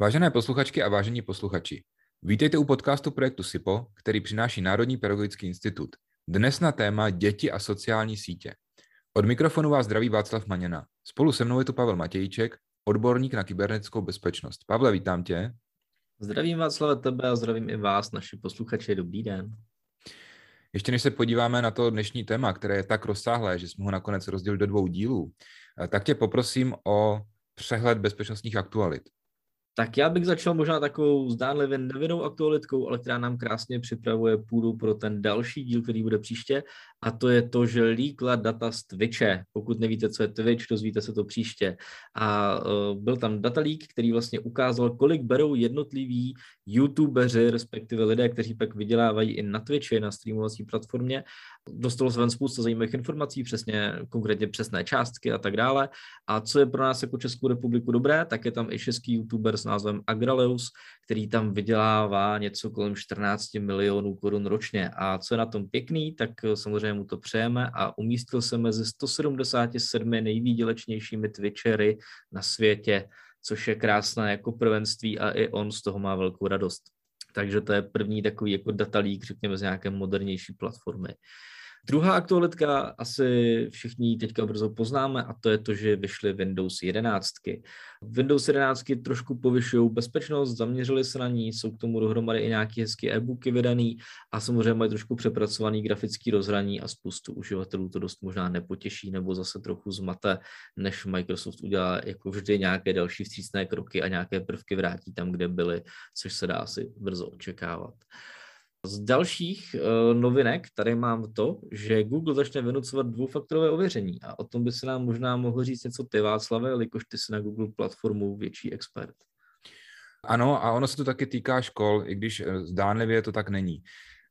Vážené posluchačky a vážení posluchači, vítejte u podcastu projektu SIPO, který přináší Národní pedagogický institut. Dnes na téma děti a sociální sítě. Od mikrofonu vás zdraví Václav Maněna. Spolu se mnou je tu Pavel Matějček, odborník na kybernetickou bezpečnost. Pavle, vítám tě. Zdravím Václav tebe a zdravím i vás, naši posluchači. Dobrý den. Ještě než se podíváme na to dnešní téma, které je tak rozsáhlé, že jsme ho nakonec rozdělili do dvou dílů, tak tě poprosím o přehled bezpečnostních aktualit. Tak já bych začal možná takovou zdánlivě nevinnou aktualitkou, ale která nám krásně připravuje půdu pro ten další díl, který bude příště. A to je to, že líkla data z Twitche. Pokud nevíte, co je Twitch, dozvíte se to příště. A uh, byl tam data který vlastně ukázal, kolik berou jednotliví youtubeři, respektive lidé, kteří pak vydělávají i na Twitchi, na streamovací platformě. Dostalo se ven spousta zajímavých informací, přesně konkrétně přesné částky a tak dále. A co je pro nás jako Českou republiku dobré, tak je tam i český youtuber s názvem Agraleus, který tam vydělává něco kolem 14 milionů korun ročně. A co je na tom pěkný, tak samozřejmě mu to přejeme a umístil se mezi 177 nejvýdělečnějšími Twitchery na světě, což je krásné jako prvenství a i on z toho má velkou radost. Takže to je první takový jako datalík, řekněme, z nějaké modernější platformy. Druhá aktualitka, asi všichni teďka brzo poznáme, a to je to, že vyšly Windows 11. Windows 11 trošku povyšují bezpečnost, zaměřili se na ní, jsou k tomu dohromady i nějaké hezké e-booky vydaný a samozřejmě mají trošku přepracovaný grafický rozhraní a spoustu uživatelů to dost možná nepotěší nebo zase trochu zmate, než Microsoft udělá jako vždy nějaké další vstřícné kroky a nějaké prvky vrátí tam, kde byly, což se dá asi brzo očekávat. Z dalších uh, novinek tady mám to, že Google začne vynucovat dvoufaktorové ověření a o tom by se nám možná mohl říct něco ty Václave, jelikož ty jsi na Google platformu větší expert. Ano, a ono se to taky týká škol, i když eh, zdánlivě to tak není.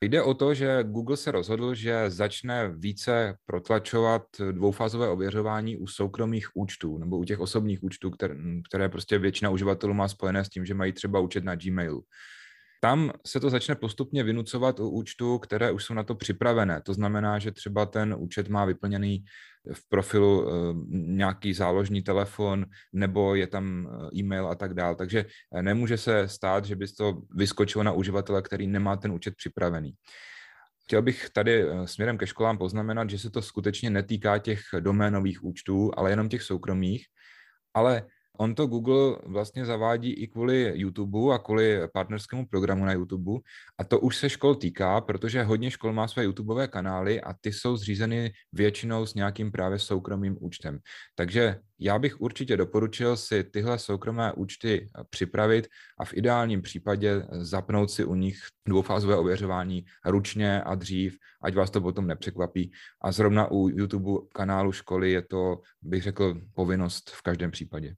Jde o to, že Google se rozhodl, že začne více protlačovat dvoufázové ověřování u soukromých účtů nebo u těch osobních účtů, které, které prostě většina uživatelů má spojené s tím, že mají třeba účet na Gmailu. Tam se to začne postupně vynucovat u účtů, které už jsou na to připravené. To znamená, že třeba ten účet má vyplněný v profilu eh, nějaký záložní telefon nebo je tam eh, e-mail a tak dále. Takže eh, nemůže se stát, že by to vyskočilo na uživatele, který nemá ten účet připravený. Chtěl bych tady směrem ke školám poznamenat, že se to skutečně netýká těch doménových účtů, ale jenom těch soukromých. Ale On to Google vlastně zavádí i kvůli YouTube a kvůli partnerskému programu na YouTube. A to už se škol týká, protože hodně škol má své YouTubeové kanály a ty jsou zřízeny většinou s nějakým právě soukromým účtem. Takže já bych určitě doporučil si tyhle soukromé účty připravit a v ideálním případě zapnout si u nich dvoufázové ověřování ručně a dřív, ať vás to potom nepřekvapí. A zrovna u YouTube kanálu školy je to, bych řekl, povinnost v každém případě.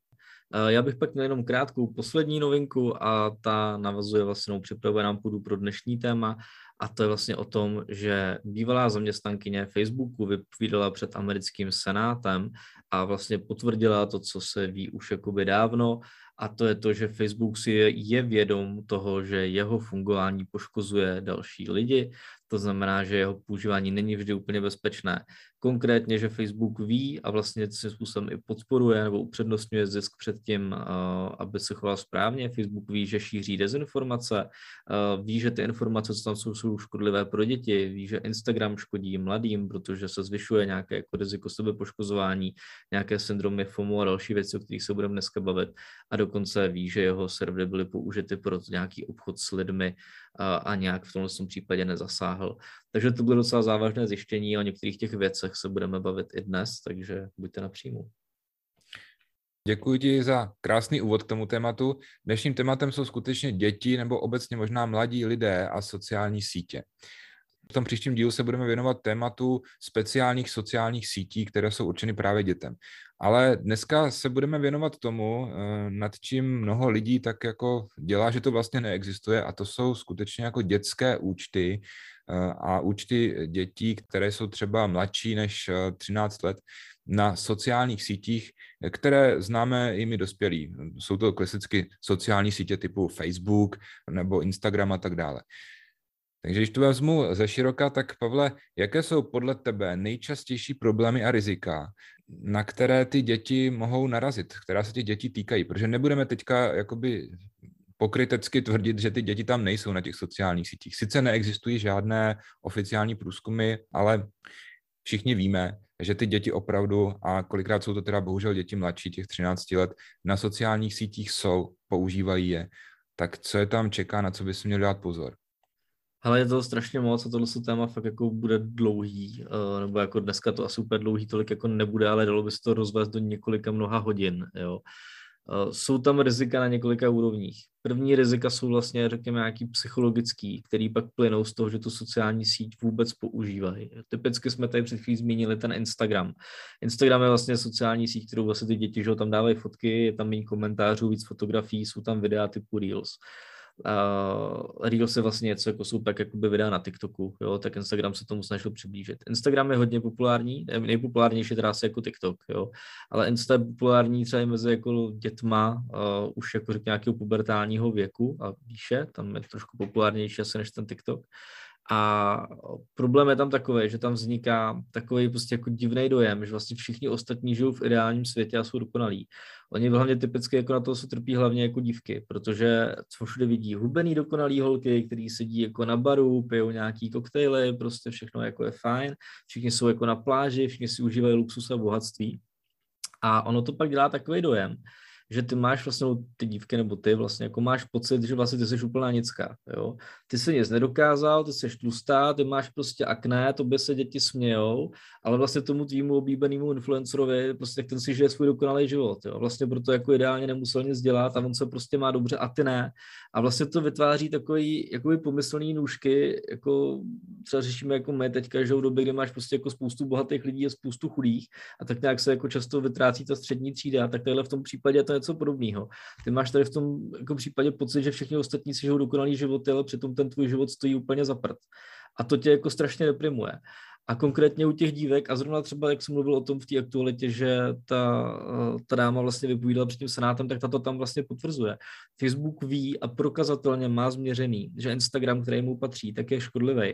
Já bych pak měl jenom krátkou poslední novinku a ta navazuje vlastně, připravuje nám půdu pro dnešní téma. A to je vlastně o tom, že bývalá zaměstnankyně Facebooku vypovídala před americkým senátem a vlastně potvrdila to, co se ví už jakoby dávno. A to je to, že Facebook si je vědom toho, že jeho fungování poškozuje další lidi, to znamená, že jeho používání není vždy úplně bezpečné. Konkrétně, že Facebook ví a vlastně tím způsobem i podporuje nebo upřednostňuje zisk před tím, aby se choval správně. Facebook ví, že šíří dezinformace, ví, že ty informace, co tam jsou, jsou škodlivé pro děti, ví, že Instagram škodí mladým, protože se zvyšuje nějaké jako riziko sebepoškozování, nějaké syndromy FOMO a další věci, o kterých se budeme dneska bavit. A dokonce ví, že jeho servery byly použity pro nějaký obchod s lidmi a, a nějak v tomhle případě nezasáhl. Takže to bylo docela závažné zjištění, o některých těch věcech se budeme bavit i dnes, takže buďte napřímo. Děkuji ti za krásný úvod k tomu tématu. Dnešním tématem jsou skutečně děti nebo obecně možná mladí lidé a sociální sítě. V tom příštím dílu se budeme věnovat tématu speciálních sociálních sítí, které jsou určeny právě dětem. Ale dneska se budeme věnovat tomu, eh, nad čím mnoho lidí tak jako dělá, že to vlastně neexistuje a to jsou skutečně jako dětské účty eh, a účty dětí, které jsou třeba mladší než 13 eh, let na sociálních sítích, které známe i my dospělí. Jsou to klasicky sociální sítě typu Facebook nebo Instagram a tak dále. Takže když to vezmu ze široka, tak Pavle, jaké jsou podle tebe nejčastější problémy a rizika, na které ty děti mohou narazit, která se těch dětí týkají? Protože nebudeme teďka jakoby pokrytecky tvrdit, že ty děti tam nejsou na těch sociálních sítích. Sice neexistují žádné oficiální průzkumy, ale všichni víme, že ty děti opravdu, a kolikrát jsou to teda bohužel děti mladší, těch 13 let, na sociálních sítích jsou, používají je. Tak co je tam čeká, na co by si měl dát pozor? Ale je to strašně moc a tohle téma fakt jako bude dlouhý, uh, nebo jako dneska to asi úplně dlouhý tolik jako nebude, ale dalo by se to rozvést do několika mnoha hodin, jo. Uh, jsou tam rizika na několika úrovních. První rizika jsou vlastně, řekněme, nějaký psychologický, který pak plynou z toho, že tu sociální síť vůbec používají. Typicky jsme tady před chvílí zmínili ten Instagram. Instagram je vlastně sociální síť, kterou vlastně ty děti, že tam dávají fotky, je tam méně komentářů, víc fotografií, jsou tam videa typu Reels. Uh, Reels je vlastně něco, jako jsou pak jakoby videa na TikToku, jo, tak Instagram se tomu snažil přiblížit. Instagram je hodně populární, nejpopulárnější teda asi jako TikTok, jo, ale Insta je populární třeba i mezi jako dětma, uh, už jako řekně nějakého pubertálního věku a výše, tam je trošku populárnější asi než ten TikTok. A problém je tam takový, že tam vzniká takový prostě jako divný dojem, že vlastně všichni ostatní žijou v ideálním světě a jsou dokonalí. Oni hlavně typicky jako na to se trpí hlavně jako dívky, protože co všude vidí hubený dokonalý holky, který sedí jako na baru, pijou nějaký koktejly, prostě všechno jako je fajn, všichni jsou jako na pláži, všichni si užívají luxus a bohatství. A ono to pak dělá takový dojem, že ty máš vlastně, ty dívky nebo ty vlastně, jako máš pocit, že vlastně ty jsi úplná nicka, jo. Ty jsi nic nedokázal, ty jsi tlustá, ty máš prostě akné, to by se děti smějou, ale vlastně tomu tvýmu oblíbenému influencerovi, prostě ten si žije svůj dokonalý život, jo. Vlastně proto jako ideálně nemusel nic dělat a on se prostě má dobře a ty ne. A vlastně to vytváří takový jakoby pomyslný nůžky, jako třeba řešíme jako my teďka, že v době, kdy máš prostě jako spoustu bohatých lidí a spoustu chudých a tak nějak se jako často vytrácí ta střední třída, tak takhle v tom případě to je něco podobného. Ty máš tady v tom jako případě pocit, že všichni ostatní si žijou dokonalý život, ale přitom ten tvůj život stojí úplně za prd. A to tě jako strašně deprimuje. A konkrétně u těch dívek, a zrovna třeba, jak jsem mluvil o tom v té aktualitě, že ta, ta dáma vlastně vypovídala před tím senátem, tak tato tam vlastně potvrzuje. Facebook ví a prokazatelně má změřený, že Instagram, který mu patří, tak je škodlivý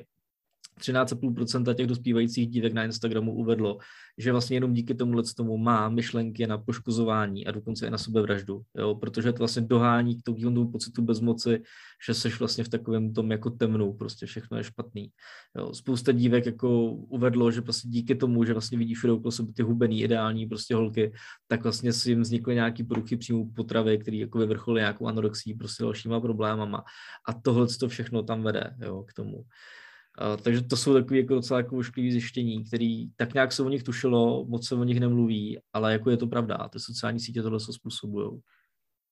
13,5% těch dospívajících dívek na Instagramu uvedlo, že vlastně jenom díky tomu tomu má myšlenky na poškozování a dokonce i na sebevraždu, jo? protože to vlastně dohání k tomu pocitu bezmoci, že seš vlastně v takovém tom jako temnu, prostě všechno je špatný. Jo? Spousta dívek jako uvedlo, že prostě díky tomu, že vlastně vidí všude okolo sebe ty hubený, ideální prostě holky, tak vlastně si jim vznikly nějaký poruchy příjmu potravy, který jako vyvrcholily nějakou anorexí, prostě dalšíma problémama. A tohle to všechno tam vede jo, k tomu. Uh, takže to jsou takové jako docela jako ošklivý zjištění, který tak nějak se o nich tušilo, moc se o nich nemluví, ale jako je to pravda, ty sociální sítě tohle se způsobují.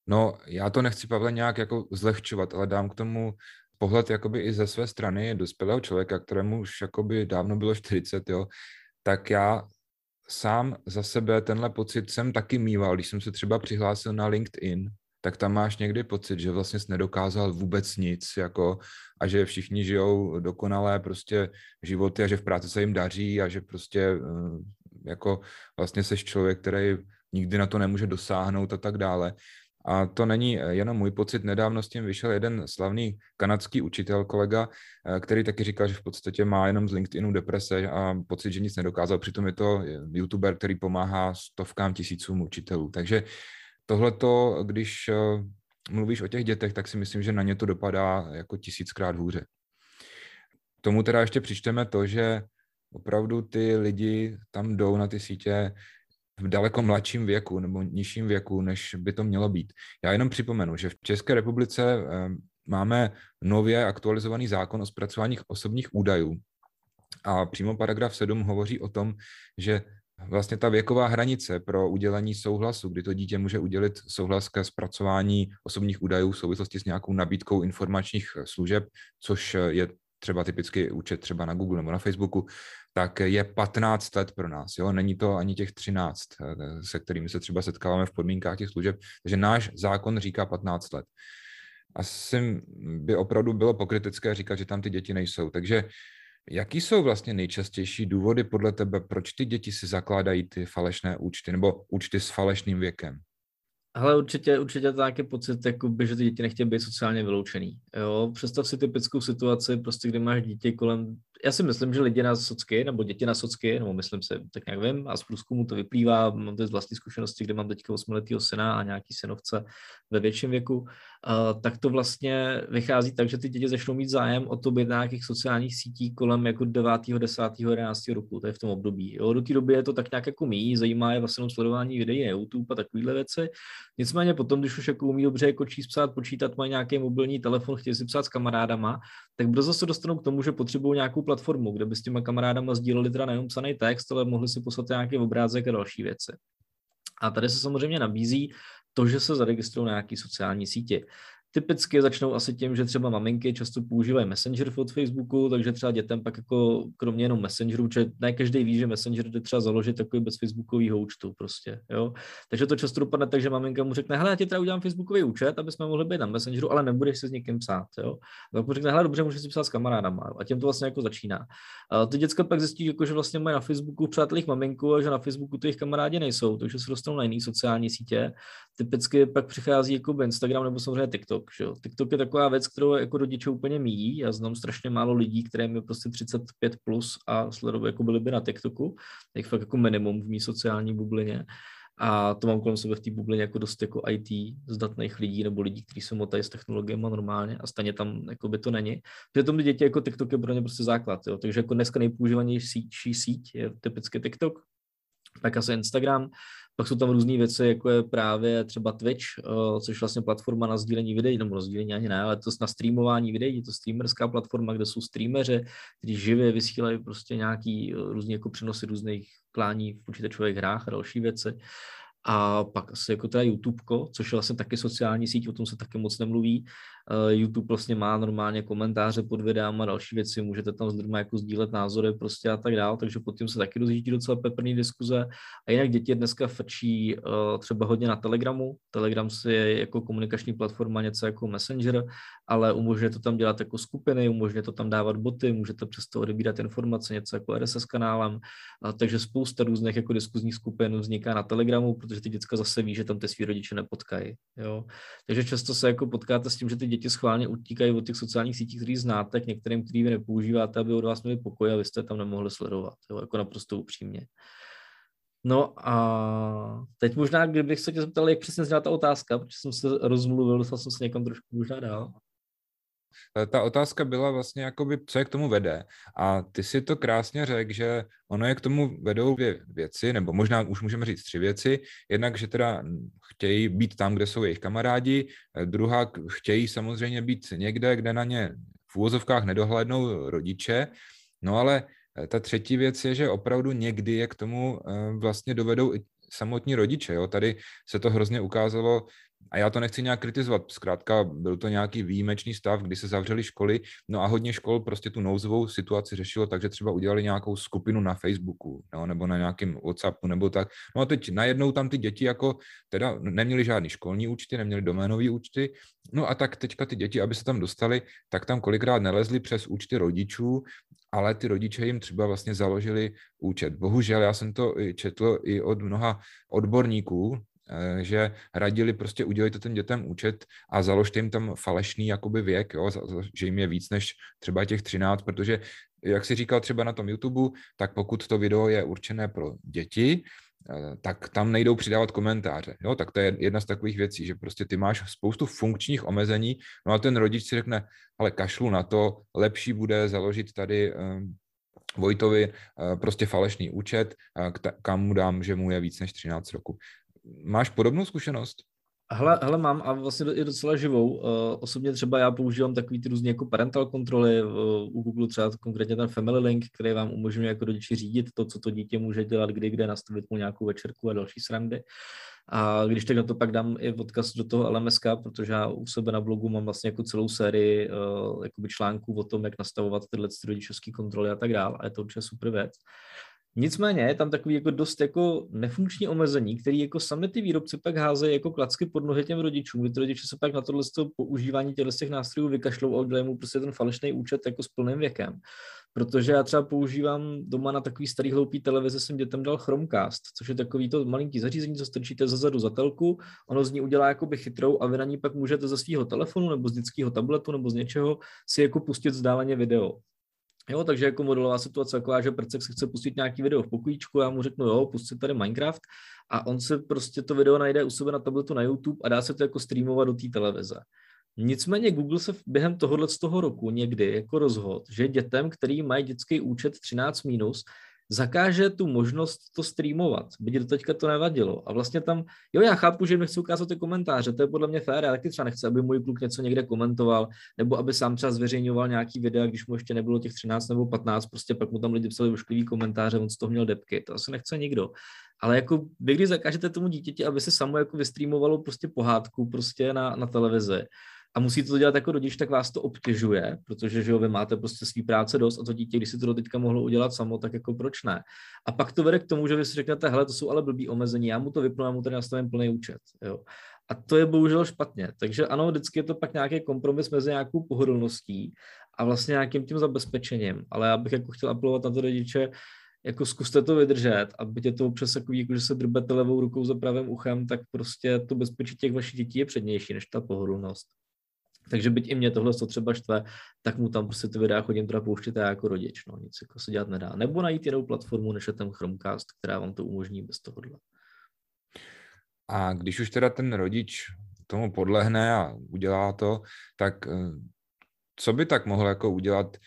No, já to nechci, Pavle, nějak jako zlehčovat, ale dám k tomu pohled jakoby i ze své strany dospělého člověka, kterému už jakoby dávno bylo 40, jo, tak já sám za sebe tenhle pocit jsem taky mýval, když jsem se třeba přihlásil na LinkedIn, tak tam máš někdy pocit, že vlastně jsi nedokázal vůbec nic, jako, a že všichni žijou dokonalé prostě životy a že v práci se jim daří a že prostě eh, jako vlastně seš člověk, který nikdy na to nemůže dosáhnout a tak dále. A to není jenom můj pocit. Nedávno s tím vyšel jeden slavný kanadský učitel, kolega, eh, který taky říkal, že v podstatě má jenom z LinkedInu deprese a pocit, že nic nedokázal. Přitom je to youtuber, který pomáhá stovkám tisícům učitelů. Takže tohleto, když eh, mluvíš o těch dětech, tak si myslím, že na ně to dopadá jako tisíckrát hůře. Tomu teda ještě přičteme to, že opravdu ty lidi tam jdou na ty sítě v daleko mladším věku nebo nižším věku, než by to mělo být. Já jenom připomenu, že v České republice eh, máme nově aktualizovaný zákon o zpracování osobních údajů. A přímo paragraf 7 hovoří o tom, že vlastně ta věková hranice pro udělení souhlasu, kdy to dítě může udělit souhlas ke zpracování osobních údajů v souvislosti s nějakou nabídkou informačních služeb, což je třeba typicky účet třeba na Google nebo na Facebooku, tak je 15 let pro nás. Jo? Není to ani těch 13, se kterými se třeba setkáváme v podmínkách těch služeb. Takže náš zákon říká 15 let. Asi by opravdu bylo pokrytecké říkat, že tam ty děti nejsou. Takže Jaký jsou vlastně nejčastější důvody podle tebe, proč ty děti si zakládají ty falešné účty nebo účty s falešným věkem? Ale určitě, určitě to nějaký pocit, jakoby, že ty děti nechtějí být sociálně vyloučený. Jo? Představ si typickou situaci, prostě, kdy máš dítě kolem já si myslím, že lidi na socky, nebo děti na socky, nebo myslím si, tak nějak vím, a z průzkumu to vyplývá, mám to z vlastní zkušenosti, kde mám teďka 8 syna a nějaký synovce ve větším věku, uh, tak to vlastně vychází tak, že ty děti začnou mít zájem o to být na nějakých sociálních sítích kolem jako 9., 10., 11. roku, to je v tom období. Jo, do té doby je to tak nějak jako mý, zajímá je vlastně sledování videí na YouTube a takovéhle věci. Nicméně potom, když už jako umí dobře jako číst, psát, počítat, mají nějaký mobilní telefon, chtějí si psát s kamarádama, tak brzo se dostanou k tomu, že potřebují nějakou platformu, kde by s těma kamarádama sdíleli teda nejenom psaný text, ale mohli si poslat nějaký obrázek a další věci. A tady se samozřejmě nabízí to, že se zaregistrují na nějaké sociální sítě. Typicky začnou asi tím, že třeba maminky často používají Messenger od Facebooku, takže třeba dětem pak jako kromě jenom Messengeru, že ne každý ví, že Messenger jde třeba založit takový bez Facebookového účtu prostě, jo. Takže to často dopadne tak, že maminka mu řekne, hele, já ti teda udělám Facebookový účet, aby jsme mohli být na Messengeru, ale nebudeš si s někým psát, jo. Tak mu řekne, hele, dobře, můžeš si psát s kamarádama, jo? a tím to vlastně jako začíná. A ty děcka pak zjistí, jako, že vlastně mají na Facebooku přátelích maminku a že na Facebooku ty jejich kamarádi nejsou, takže se dostanou na jiné sociální sítě. Typicky pak přichází jako Instagram nebo samozřejmě TikTok, TikTok. Že? TikTok je taková věc, kterou jako rodiče úplně míjí. Já znám strašně málo lidí, které mi prostě 35 plus a sledují, jako byli by na TikToku. Je fakt jako minimum v mý sociální bublině. A to mám kolem sebe v té bublině jako dost jako IT zdatných lidí nebo lidí, kteří se motají s technologiemi normálně a stejně tam jako by to není. Přitom děti jako TikTok je pro ně prostě základ. Jo. Takže jako dneska nejpoužívanější síť je typicky TikTok, tak asi Instagram. Pak jsou tam různé věci, jako je právě třeba Twitch, uh, což je vlastně platforma na sdílení videí, nebo na sdílení ani ne, ale to na streamování videí, je to streamerská platforma, kde jsou streameři, kteří živě vysílají prostě nějaký uh, různý jako přenosy různých klání v počítačových hrách a další věci. A pak asi jako teda YouTube, což je vlastně taky sociální síť, o tom se taky moc nemluví. Uh, YouTube vlastně má normálně komentáře pod videama další věci, můžete tam zdrma jako sdílet názory prostě a tak dále, takže pod tím se taky rozjíždí docela peprný diskuze. A jinak děti dneska frčí uh, třeba hodně na Telegramu. Telegram si je jako komunikační platforma něco jako Messenger, ale umožňuje to tam dělat jako skupiny, umožňuje to tam dávat boty, můžete přesto odebírat informace, něco jako RSS kanálem, uh, takže spousta různých jako diskuzních skupin vzniká na Telegramu, protože ty děcka zase ví, že tam ty svý rodiče nepotkají. Jo? Takže často se jako potkáte s tím, že ty děti schválně utíkají od těch sociálních sítí, které znáte, k některým, který vy nepoužíváte, aby od vás měli pokoj a vy jste tam nemohli sledovat, jo, jako naprosto upřímně. No a teď možná, kdybych se tě zeptal, jak přesně zněla ta otázka, protože jsem se rozmluvil, dostal jsem se někam trošku možná dál. Eh, ta otázka byla vlastně, jakoby, co je k tomu vede. A ty si to krásně řekl, že ono je k tomu vedou dvě věci, nebo možná už můžeme říct tři věci. Jednak, že teda chtějí být tam, kde jsou jejich kamarádi, eh, druhá, chtějí samozřejmě být někde, kde na ně v úvozovkách nedohlednou rodiče, no ale eh, ta třetí věc je, že opravdu někdy je k tomu vlastně dovedou i samotní rodiče. Jo? Tady se to hrozně ukázalo a já to nechci nějak kritizovat, zkrátka byl to nějaký výjimečný stav, kdy se zavřely školy, no a hodně škol prostě tu nouzovou situaci řešilo takže třeba udělali nějakou skupinu na Facebooku, no, nebo na nějakém Whatsappu, nebo tak. No a teď najednou tam ty děti jako teda neměli žádný školní účty, neměli doménové účty, no a tak teďka ty děti, aby se tam dostali, tak tam kolikrát nelezli přes účty rodičů, ale ty rodiče jim třeba vlastně založili účet. Bohužel já jsem to četl i od mnoha odborníků, že radili prostě udělejte ten dětem účet a založte jim tam falešný jakoby věk, jo, že jim je víc než třeba těch 13, protože jak si říkal třeba na tom YouTube, tak pokud to video je určené pro děti, eh, tak tam nejdou přidávat komentáře. Jo? Tak to je jedna z takových věcí, že prostě ty máš spoustu funkčních omezení, no a ten rodič si řekne, ale kašlu na to, lepší bude založit tady um, Vojtovi uh, prostě falešný účet, kam mu dám, že mu je víc než 13 roku. Máš podobnou zkušenost? Hele, hele, mám a vlastně i docela živou. Uh, osobně třeba já používám takový ty různé jako parental kontroly, uh, u Google třeba konkrétně ten Family Link, který vám umožňuje jako rodiči řídit to, co to dítě může dělat, kdy, kde nastavit mu nějakou večerku a další srandy. A když tak na to pak dám i odkaz do toho LMSK, protože já u sebe na blogu mám vlastně jako celou sérii uh, jakoby článků o tom, jak nastavovat tyhle rodičovské kontroly a tak dále. A je to určitě super věc. Nicméně je tam takový jako dost jako nefunkční omezení, který jako sami ty výrobci pak házejí jako klacky pod nohy těm rodičům, kdy ty rodiče se pak na tohle používání těchto těch nástrojů vykašlou a udělají mu prostě ten falešný účet jako s plným věkem. Protože já třeba používám doma na takový starý hloupý televize, jsem dětem dal Chromecast, což je takový to malinký zařízení, co strčíte zezadu za telku, ono z ní udělá jakoby chytrou a vy na ní pak můžete ze svého telefonu nebo z dětského tabletu nebo z něčeho si jako pustit vzdáleně video. Jo, takže jako modelová situace taková, že Prcek si chce pustit nějaký video v pokojíčku, já mu řeknu, jo, pustit tady Minecraft a on se prostě to video najde u sebe na tabletu na YouTube a dá se to jako streamovat do té televize. Nicméně Google se během tohohle z toho roku někdy jako rozhod, že dětem, který mají dětský účet 13 minus, zakáže tu možnost to streamovat, byť do teďka to nevadilo. A vlastně tam, jo, já chápu, že mi chci ukázat ty komentáře, to je podle mě fér, já taky třeba nechci, aby můj kluk něco někde komentoval, nebo aby sám třeba zveřejňoval nějaký videa, když mu ještě nebylo těch 13 nebo 15, prostě pak mu tam lidi psali ošklivý komentáře, on z toho měl depky, to asi nechce nikdo. Ale jako vy, když zakážete tomu dítěti, aby se samo jako vystreamovalo prostě pohádku prostě na, na televizi, a musíte to dělat jako rodič, tak vás to obtěžuje, protože že jo, vy máte prostě svý práce dost a to dítě, když si to teďka mohlo udělat samo, tak jako proč ne? A pak to vede k tomu, že vy si řeknete, hele, to jsou ale blbý omezení, já mu to vypnu, já mu tady nastavím plný účet. Jo. A to je bohužel špatně. Takže ano, vždycky je to pak nějaký kompromis mezi nějakou pohodlností a vlastně nějakým tím zabezpečením. Ale já bych jako chtěl apelovat na to rodiče, jako zkuste to vydržet a byť je to občas takový, jako že se drbete levou rukou za pravým uchem, tak prostě to bezpečí těch vašich dětí je přednější než ta pohodlnost. Takže byť i mě tohle to třeba štve, tak mu tam prostě ty videa chodím teda pouštět jako rodič, no, nic jako se dělat nedá. Nebo najít jinou platformu, než je ten Chromecast, která vám to umožní bez tohohle. A když už teda ten rodič tomu podlehne a udělá to, tak eh, co by tak mohl jako udělat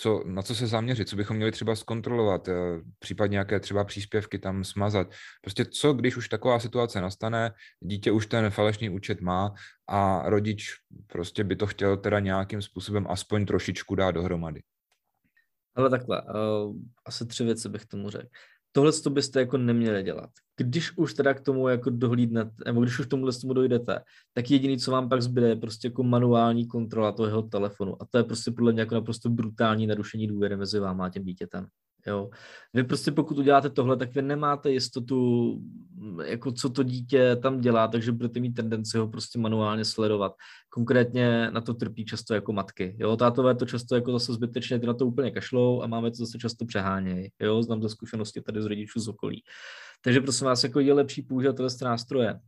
co, na co se zaměřit, co bychom měli třeba zkontrolovat, eh, případně nějaké třeba příspěvky tam smazat. Prostě co, když už taková situace nastane, dítě už ten falešný účet má a rodič prostě by to chtěl teda nějakým způsobem aspoň trošičku dát dohromady. Ale takhle, uh, asi tři věci bych tomu řekl tohle to byste jako neměli dělat. Když už teda k tomu jako dohlídnete, nebo když už k tomuhle tomu dojdete, tak jediný, co vám pak zbyde, je prostě jako manuální kontrola toho jeho telefonu. A to je prostě podle mě jako naprosto brutální narušení důvěry mezi váma a tím dítětem. Jo. Vy prostě pokud uděláte tohle, tak vy nemáte jistotu, jako co to dítě tam dělá, takže budete mít tendenci ho prostě manuálně sledovat. Konkrétně na to trpí často jako matky. Jo, tátové to často jako zase zbytečně ty na to úplně kašlou a máme to zase často přeháněj. Jo, znám ze zkušenosti tady z rodičů z okolí. Takže prosím vás, jako je lepší používat tyhle nástroje.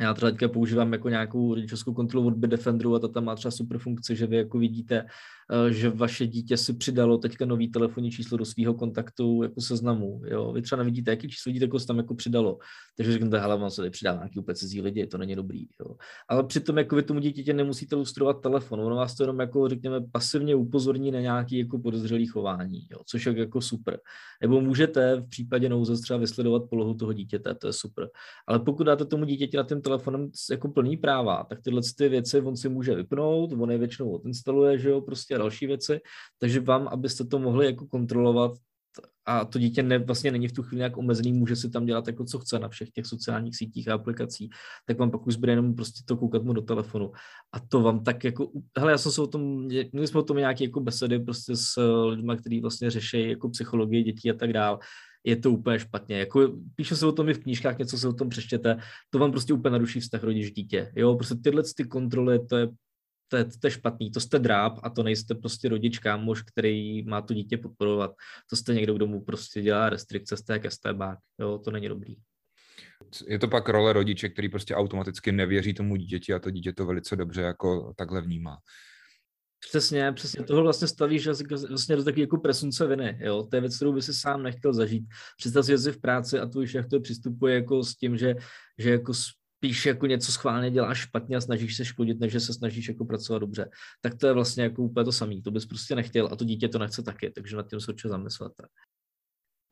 Já třeba teďka používám jako nějakou rodičovskou kontrolu od Bitdefenderu a ta tam má třeba super funkci, že vy jako vidíte, Eh, že vaše dítě si přidalo teďka nový telefonní číslo do svého kontaktu jako seznamu. Jo? Vy třeba nevidíte, jaký číslo dítě jako tam jako přidalo. Takže řeknete, hele, on se tady přidá nějaký úplně cizí lidi, to není dobrý. Jo? Ale přitom jako vy tomu dítěti nemusíte lustrovat telefon, ono vás to jenom jako řekněme pasivně upozorní na nějaký jako podezřelý chování, jo? což je jako super. Nebo můžete v případě nouze třeba vysledovat polohu toho dítěte, to je super. Ale pokud dáte tomu dítěti na tím telefonem jako plný práva, tak tyhle ty věci on si může vypnout, on je většinou odinstaluje, že jo, prostě další věci, takže vám, abyste to mohli jako kontrolovat a to dítě ne, vlastně není v tu chvíli nějak omezený, může si tam dělat jako co chce na všech těch sociálních sítích a aplikacích, tak vám pak už zbyde jenom prostě to koukat mu do telefonu. A to vám tak jako, hele, já jsem se o tom, měli jsme o tom nějaké jako besedy prostě s lidmi, kteří vlastně řeší jako psychologii dětí a tak dále je to úplně špatně. Jako, píše se o tom i v knížkách, něco se o tom přečtěte, to vám prostě úplně naruší vztah rodič-dítě. Jo, prostě tyhle ty kontroly, to je to je, to je špatný, to jste dráb a to nejste prostě rodič, kámoš, který má to dítě podporovat. To jste někdo, kdo mu prostě dělá restrikce z té STBák. Jo, to není dobrý. Je to pak role rodiče, který prostě automaticky nevěří tomu dítěti a to dítě to velice dobře jako takhle vnímá. Přesně, přesně toho vlastně stavíš vlastně do takové jako presunce viny, jo, to je věc, kterou by si sám nechtěl zažít. Představ si, že jsi v práci a tvůj šéf to přistupuje jako s tím, že, že jako spíš jako něco schválně děláš špatně a snažíš se škodit, než že se snažíš jako pracovat dobře. Tak to je vlastně jako úplně to samé. To bys prostě nechtěl a to dítě to nechce taky, takže nad tím se určitě zamyslete.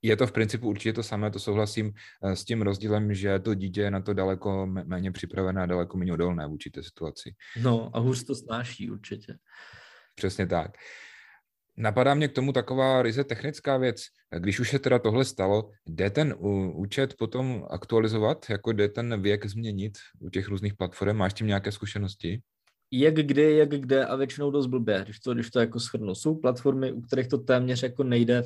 Je to v principu určitě to samé, to souhlasím eh, s tím rozdílem, že to dítě je na to daleko méně připravené a daleko méně odolné vůči té situaci. No a hůř to snáší určitě. Přesně tak. Napadá mě k tomu taková ryze technická věc. Když už se teda tohle stalo, jde ten účet potom aktualizovat, jako jde ten věk změnit u těch různých platform? Máš tím nějaké zkušenosti? Jak kdy, jak kde a většinou dost blbě, když to, když to jako shrnu. Jsou platformy, u kterých to téměř jako nejde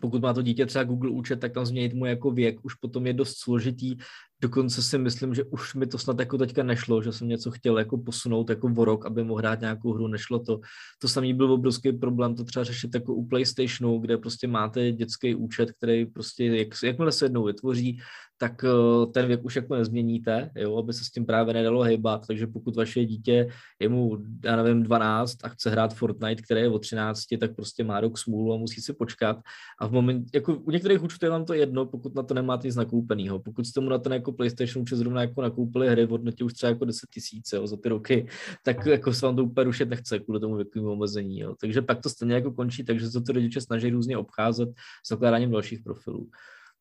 pokud má to dítě třeba Google účet, tak tam změnit mu jako věk už potom je dost složitý, Dokonce si myslím, že už mi to snad jako teďka nešlo, že jsem něco chtěl jako posunout jako o rok, aby mohl hrát nějakou hru, nešlo to. To samý byl obrovský problém to třeba řešit jako u PlayStationu, kde prostě máte dětský účet, který prostě, jak, jakmile se jednou vytvoří, tak eh, ten věk už jako nezměníte, jo, aby se s tím právě nedalo hejbat, takže pokud vaše dítě je mu, já nevím, 12 a chce hrát Fortnite, který je o 13, tak prostě má rok smůlu a musí si počkat. A v moment, jako u některých účtů je vám to jedno, pokud na to nemáte nic nakoupeného, pokud jste mu na ten PlayStation účet zrovna jako nakoupili hry v hodnotě už třeba jako 10 tisíc za ty roky, tak jako se vám to úplně rušit nechce kvůli tomu věkovému omezení, jo. takže pak to stejně jako končí, takže se to rodiče snaží různě obcházet zakládáním dalších profilů.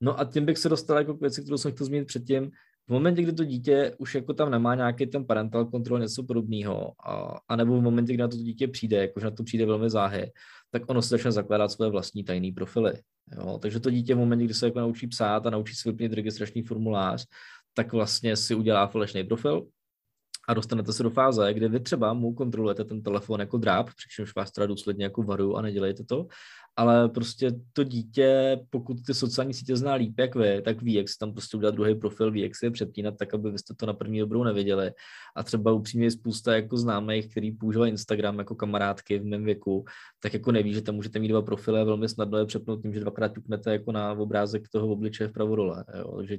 No a tím bych se dostal jako k věci, kterou jsem chtěl zmínit předtím. V momentě, kdy to dítě už jako tam nemá nějaký ten parental control, něco podobného, a, a nebo v momentě, kdy na to dítě přijde, jakože na to přijde velmi záhy, tak ono se začne zakládat své vlastní tajné profily. Jo? Takže to dítě v momentě, kdy se jako naučí psát a naučí se vyplnit registrační formulář, tak vlastně si udělá falešný profil, a dostanete se do fáze, kdy vy třeba mu kontrolujete ten telefon jako dráp, přičemž vás teda důsledně jako varuju a nedělejte to, ale prostě to dítě, pokud ty sociální sítě zná líp jak vy, tak ví, jak si tam prostě udělat druhý profil, ví, jak si je přepínat, tak aby vy jste to na první dobrou nevěděli. A třeba upřímně spousta jako známých, který používají Instagram jako kamarádky v mém věku, tak jako neví, že tam můžete mít dva profily a velmi snadno je přepnout tím, že dvakrát ťuknete jako na obrázek toho obličeje vpravo dole. Jo? Takže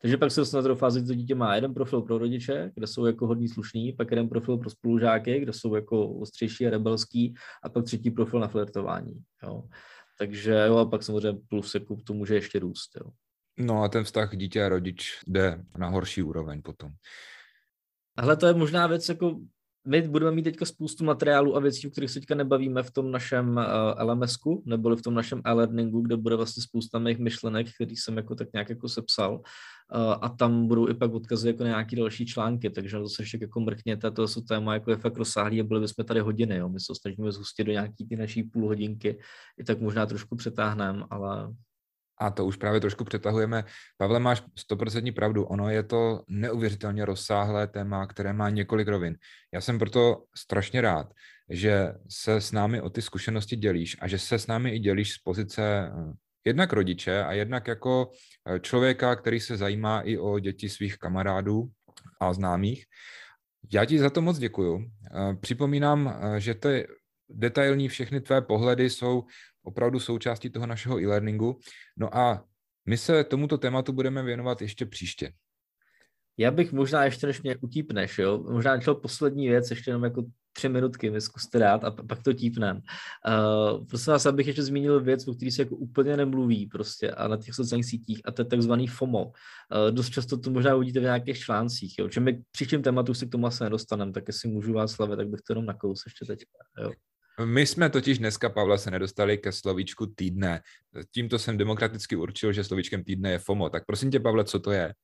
takže pak se dostanete do fáze, kdy to dítě má jeden profil pro rodiče, kde jsou jako hodní slušný, pak jeden profil pro spolužáky, kde jsou jako ostřejší a rebelský, a pak třetí profil na flirtování. Jo. Takže jo, a pak samozřejmě plus jako to může ještě růst. Jo. No a ten vztah dítě a rodič jde na horší úroveň potom. Ale to je možná věc, jako my budeme mít teďka spoustu materiálů a věcí, o kterých se teďka nebavíme v tom našem eh, LMSku, nebo v tom našem e-learningu, kde bude vlastně spousta mých myšlenek, který jsem jako tak nějak jako sepsal. Uh, a tam budou i pak odkazy jako na nějaké další články, takže zase ještě jako mrkněte, to jsou téma jako je fakt rozsáhlý a byli bychom tady hodiny, jo. my se snažíme zhustit do nějaký ty naší půl hodinky, i tak možná trošku přetáhneme, ale a to už právě trošku přetahujeme. Pavle, máš stoprocentní pravdu. Ono je to neuvěřitelně rozsáhlé téma, které má několik rovin. Já jsem proto strašně rád, že se s námi o ty zkušenosti dělíš a že se s námi i dělíš z pozice eh, jednak rodiče a jednak jako eh, člověka, který se zajímá i o děti svých kamarádů a známých. Já ti za to moc děkuju. Eh, připomínám, že ty detailní všechny tvé pohledy jsou opravdu součástí toho našeho e-learningu. No a my se tomuto tématu budeme věnovat ještě příště. Já bych možná ještě, než mě utípneš, jo, možná načal poslední věc, ještě jenom jako tři minutky mi zkuste dát a pak to típnem. Uh, prosím vás, abych ještě zmínil věc, o který se jako úplně nemluví prostě a na těch sociálních sítích a to je takzvaný FOMO. Uh, dost často to možná uvidíte v nějakých článcích, jo. Čím my příštím tématu si k tomu asi nedostaneme, tak jestli můžu vás slavit, tak bych to jenom nakous ještě teď. Jo. My jsme totiž dneska, Pavla, se nedostali ke slovíčku týdne. Tímto jsem demokraticky určil, že slovíčkem týdne je FOMO. Tak prosím tě, Pavle, co to je?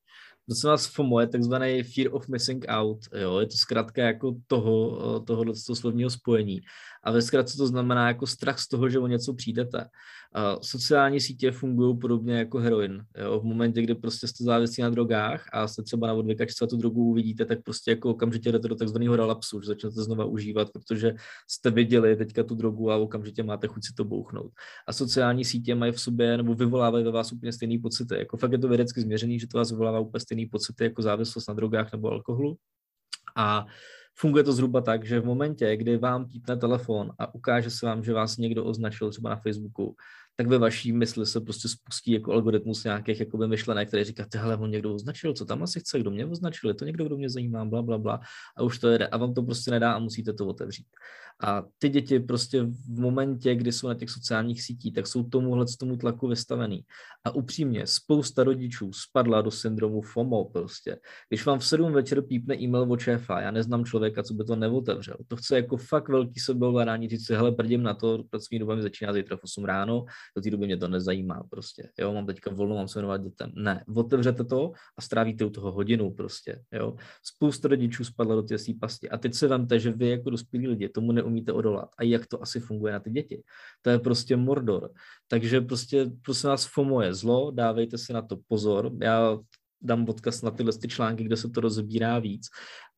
Prosím vás, FOMO je takzvaný fear of missing out. Jo? Je to zkrátka jako toho, toho slovního spojení. A ve zkratce to znamená jako strach z toho, že o něco přijdete. Uh, sociální sítě fungují podobně jako heroin. Jo? V momentě, kdy prostě jste závislí na drogách a jste třeba na odvykačce a tu drogu uvidíte, tak prostě jako okamžitě jdete do takzvaného relapsu, že začnete znova užívat, protože jste viděli teďka tu drogu a okamžitě máte chuť si to bouchnout. A sociální sítě mají v sobě nebo vyvolávají ve vás úplně stejný pocity. Jako fakt je to vědecky změřený, že to vás vyvolává úplně stejný pocity jako závislost na drogách nebo alkoholu. A Funguje to zhruba tak, že v momentě, kdy vám pípne telefon a ukáže se vám, že vás někdo označil třeba na Facebooku, tak ve vaší mysli se prostě spustí jako algoritmus nějakých jakoby myšlenek, který říká, hele, on někdo označil, co tam asi chce, kdo mě označil, je to někdo, kdo mě zajímá, bla, bla, bla, a už to jede a vám to prostě nedá a musíte to otevřít. A ty děti prostě v momentě, kdy jsou na těch sociálních sítích, tak jsou tomuhle tomu tlaku vystavený. A upřímně, spousta rodičů spadla do syndromu FOMO prostě. Když vám v 7 večer pípne e-mail od šéfa, já neznám člověka, co by to neotevřel. To chce jako fakt velký sebeovládání, říct si, hele, prdím na to, pracovní doba mi začíná zítra v 8 ráno, do té doby mě to nezajímá prostě. Jo, mám teďka volno, mám se věnovat dětem. Ne, otevřete to a strávíte u toho hodinu prostě. Jo. Spousta rodičů spadla do té pasti. A teď se vemte, že vy jako dospělí lidi tomu neumíte odolat. A jak to asi funguje na ty děti? To je prostě mordor. Takže prostě, prosím vás, FOMO je zlo, dávejte si na to pozor. Já dám odkaz na tyhle ty články, kde se to rozbírá víc.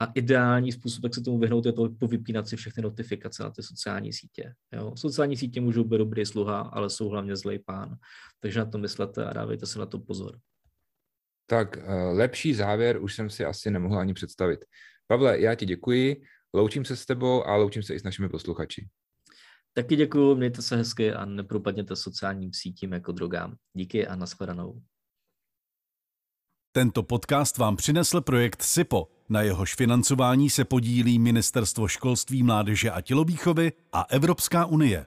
A ideální způsob, jak se tomu vyhnout, je to povypínat si všechny notifikace na ty sociální sítě. Jo? Sociální sítě můžou být dobrý sluha, ale jsou hlavně zlej pán. Takže na to myslete a dávejte se na to pozor. Tak eh, lepší závěr už jsem si asi nemohl ani představit. Pavle, já ti děkuji, loučím se s tebou a loučím se i s našimi posluchači. Taky děkuji, mějte se hezky a nepropadněte sociálním sítím jako drogám. Díky a nashledanou. Tento podcast vám přinesl projekt SIPO, na jehož financování se podílí Ministerstvo školství, mládeže a tělovýchovy a Evropská unie.